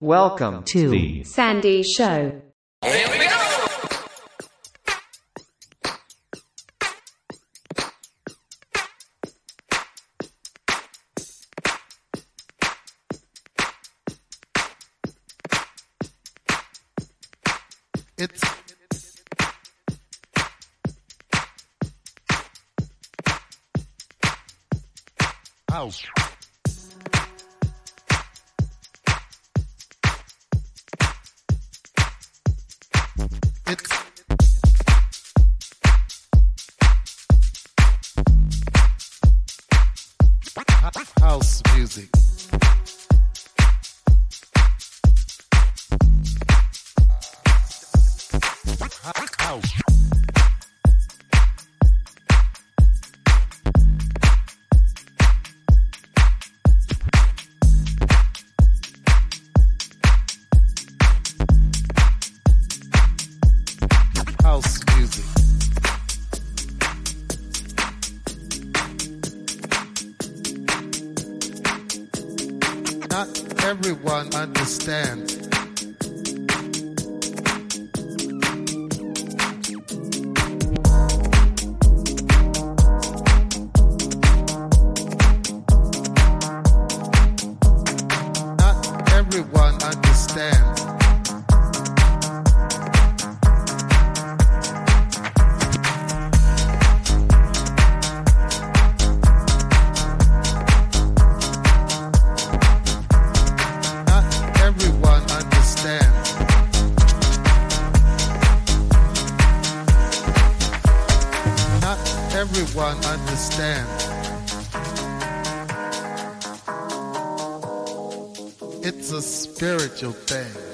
Welcome to the Sandy Show. It's house. Everyone understands. It's a spiritual thing.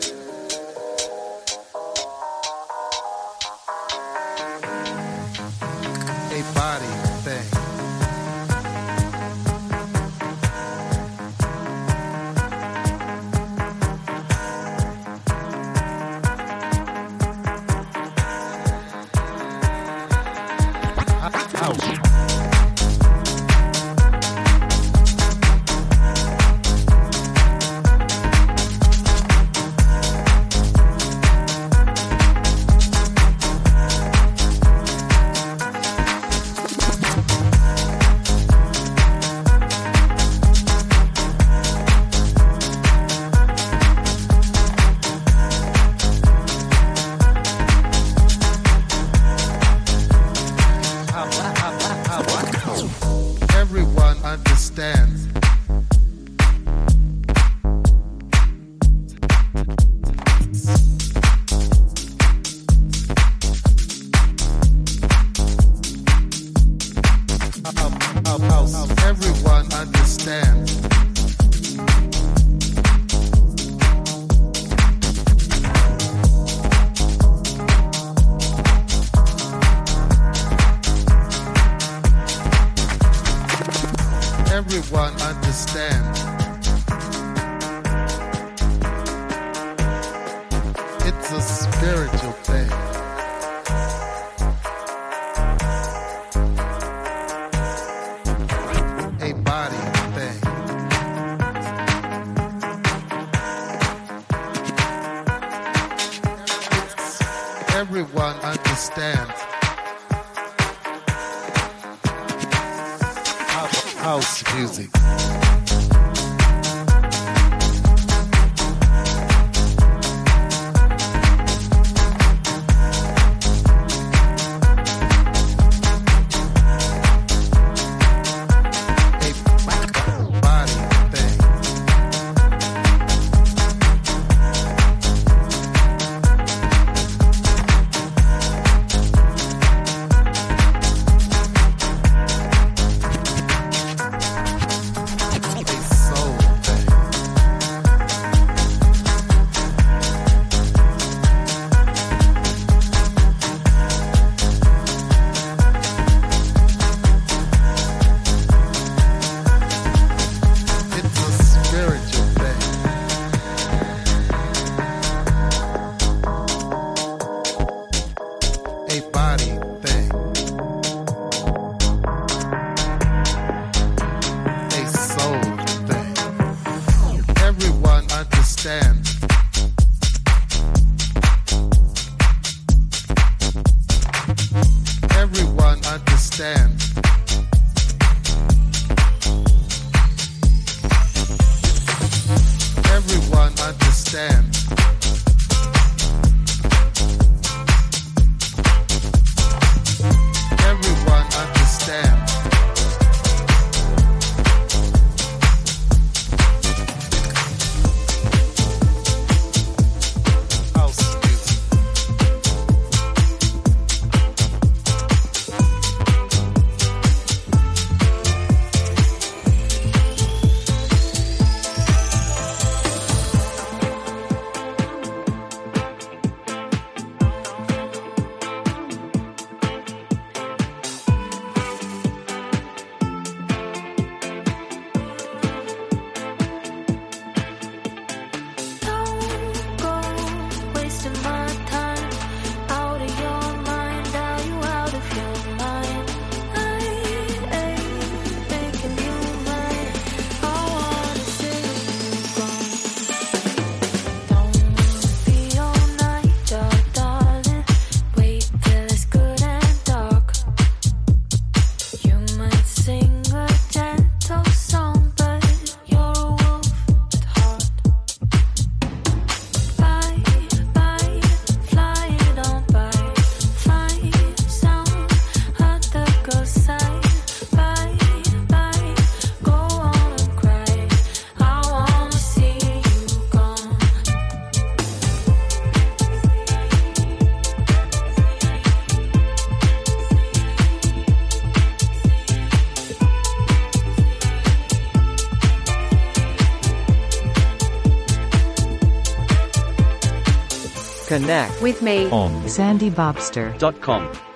Everyone understands. House music. Connect with me. on sandybobster.com.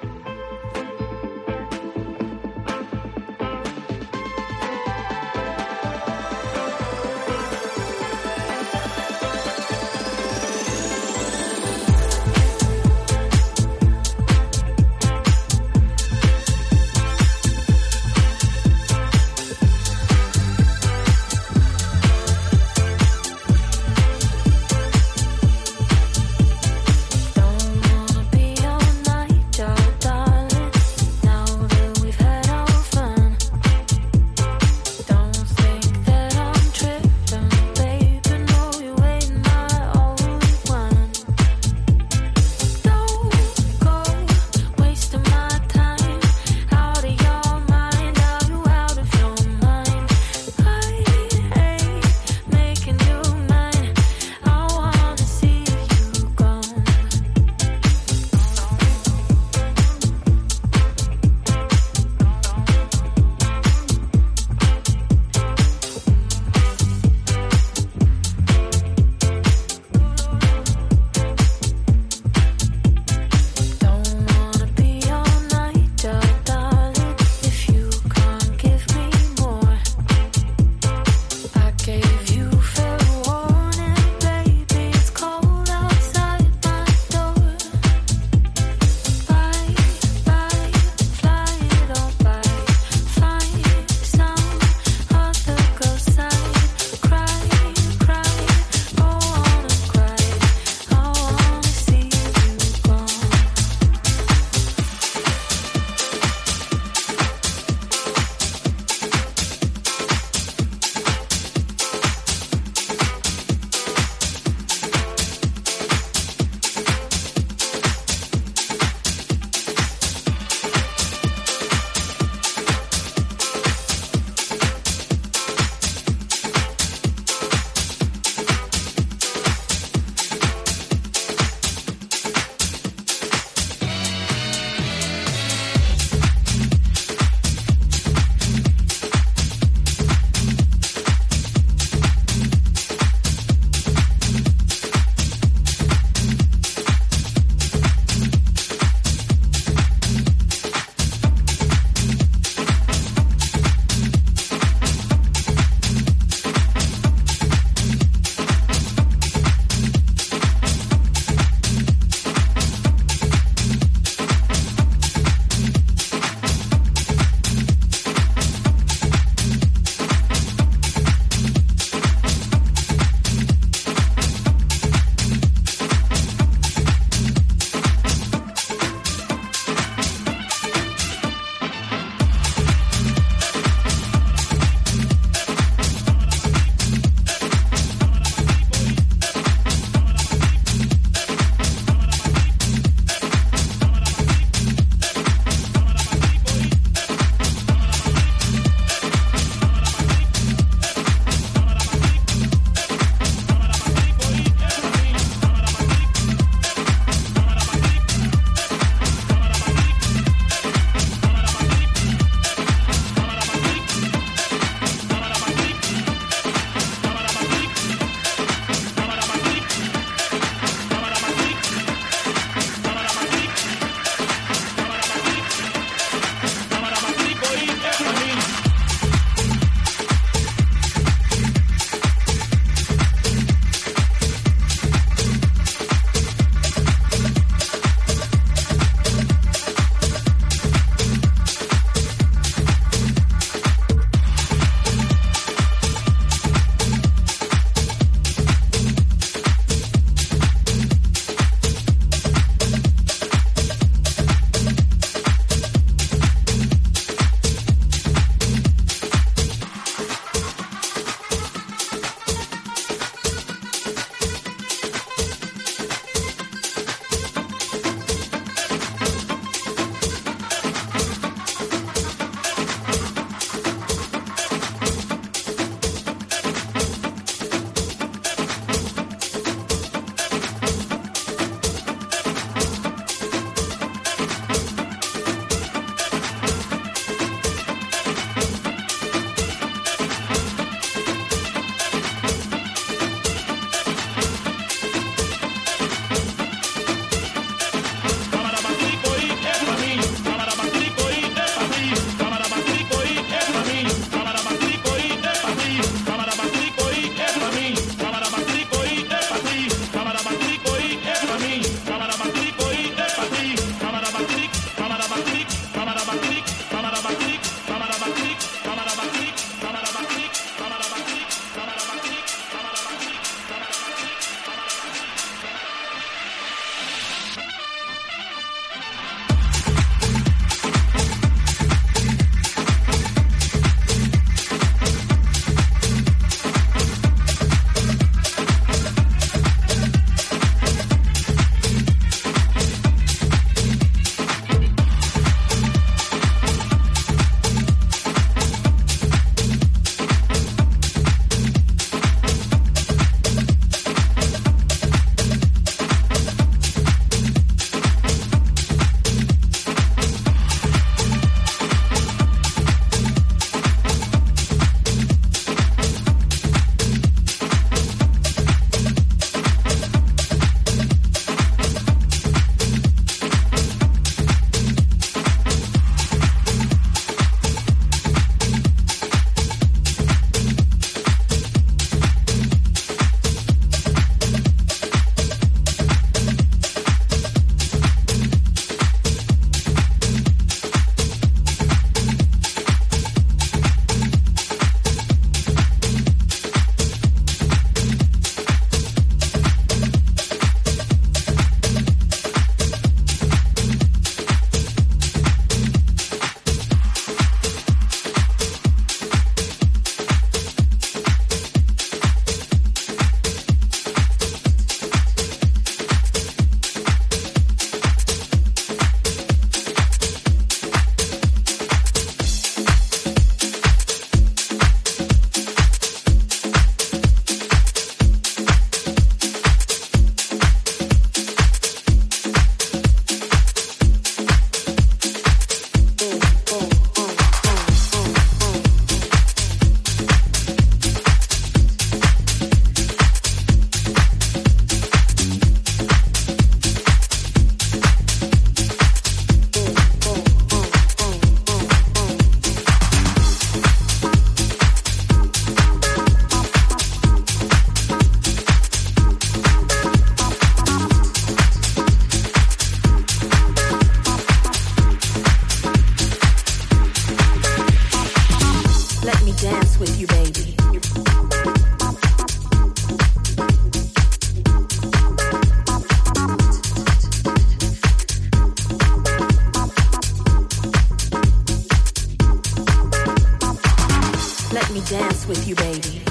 dance with you, baby.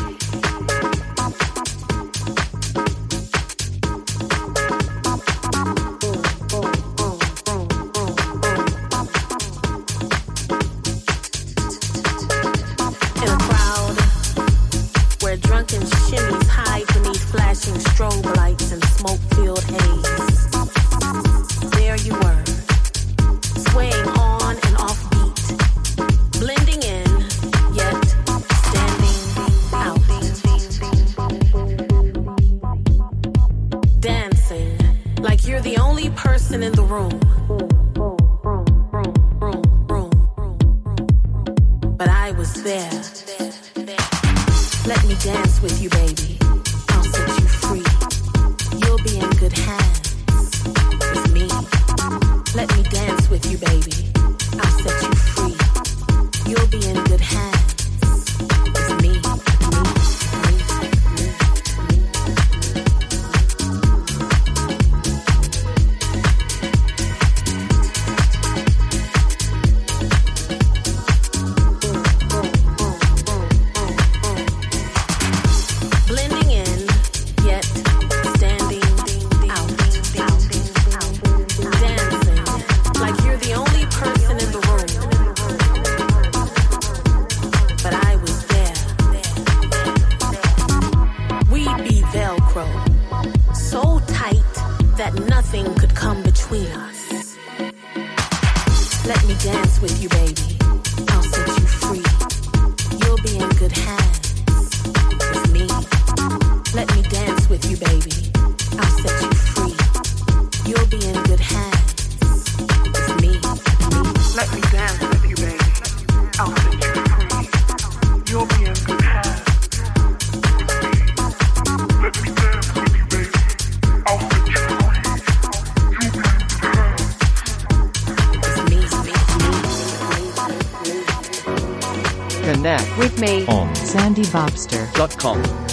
Sandy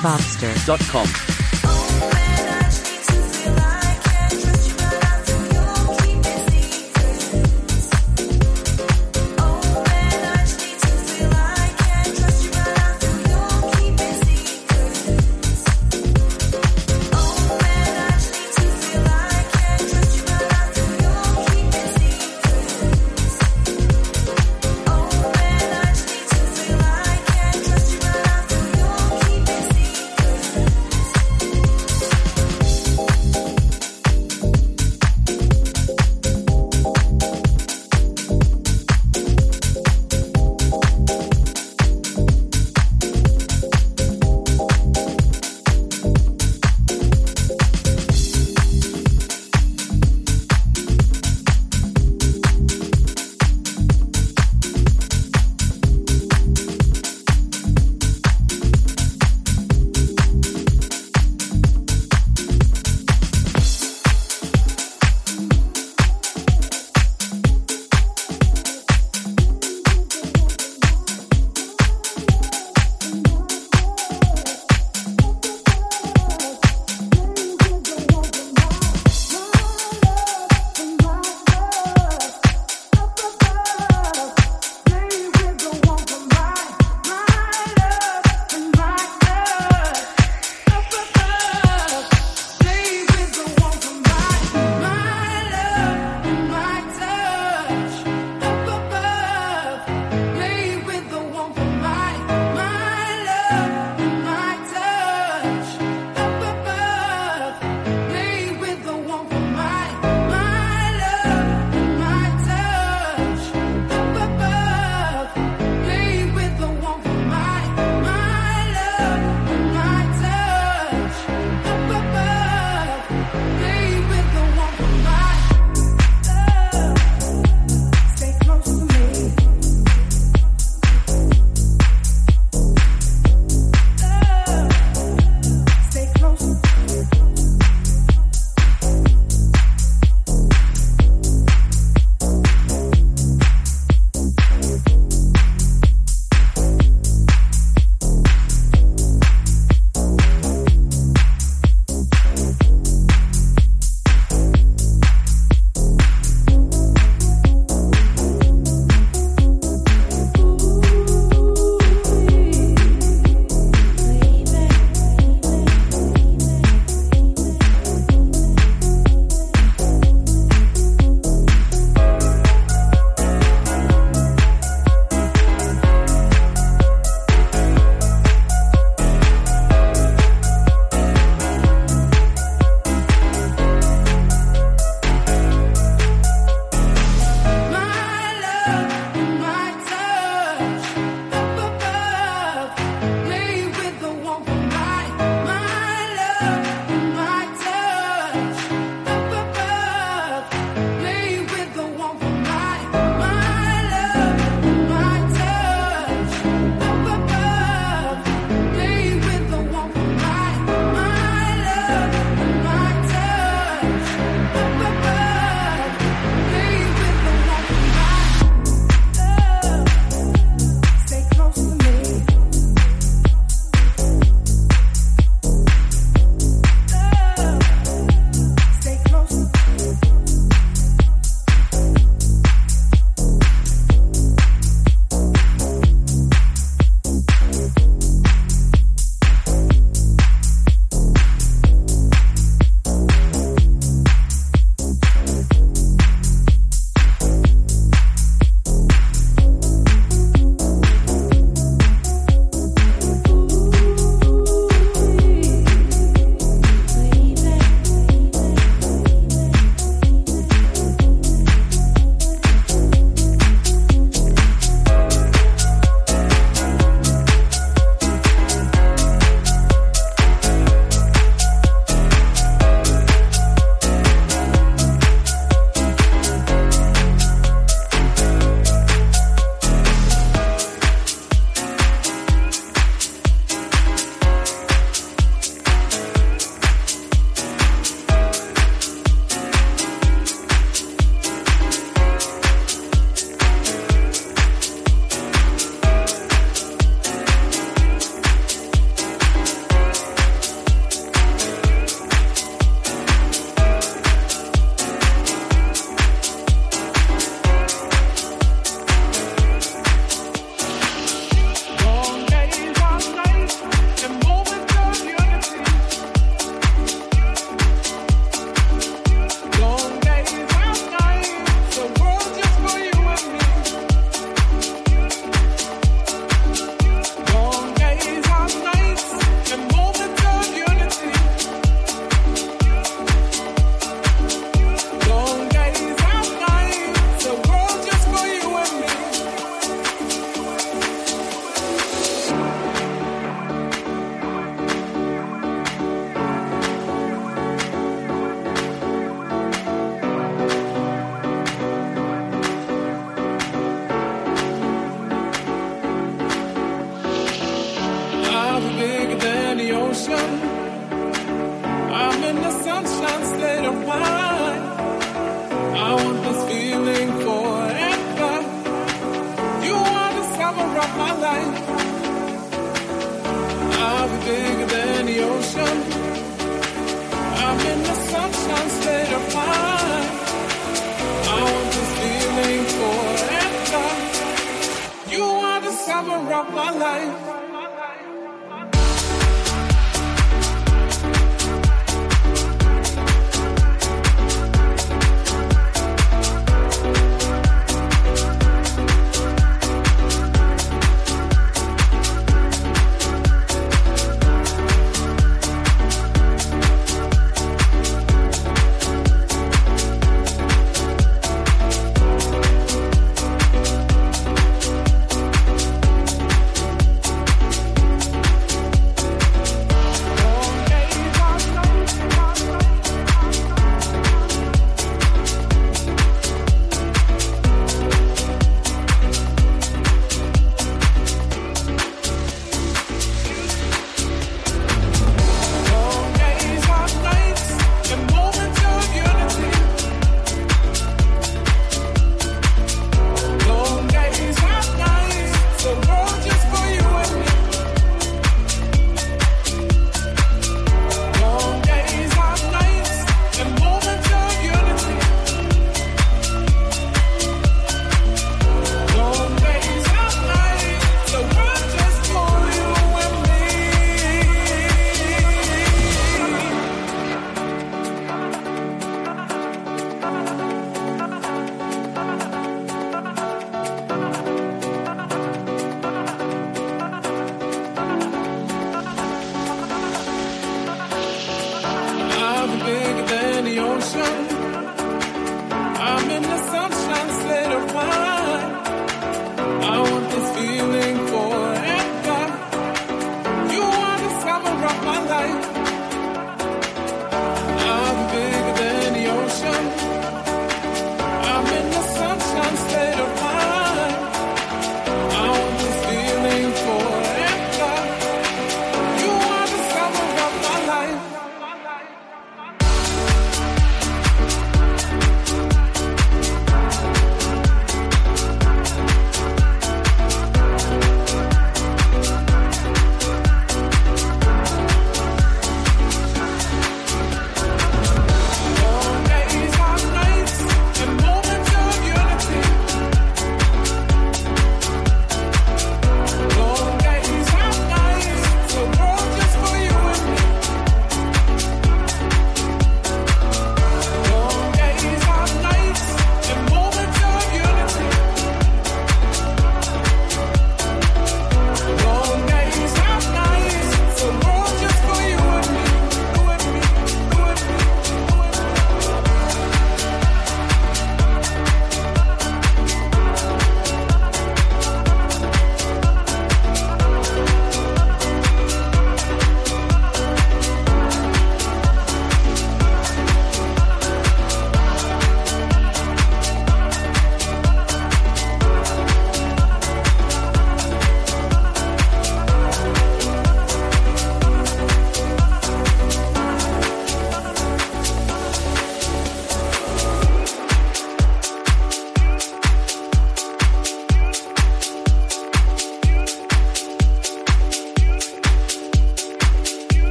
sandybobster.com.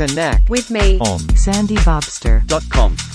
Connect with me on sandybobster.com.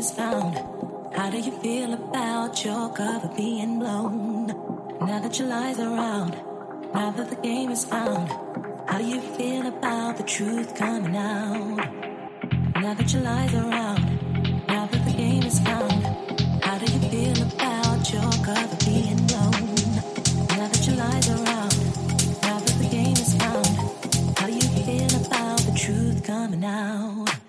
Is found, how do you feel about your cover being blown? Now that your lies around, now that the game is found, how do you feel about the truth coming out? Now that your lies around, now that the game is found, how do you feel about your cover being blown? Now that your lies around, now that the game is found, how do you feel about the truth coming out?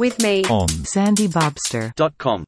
With me on Sandy Bobster. dot com.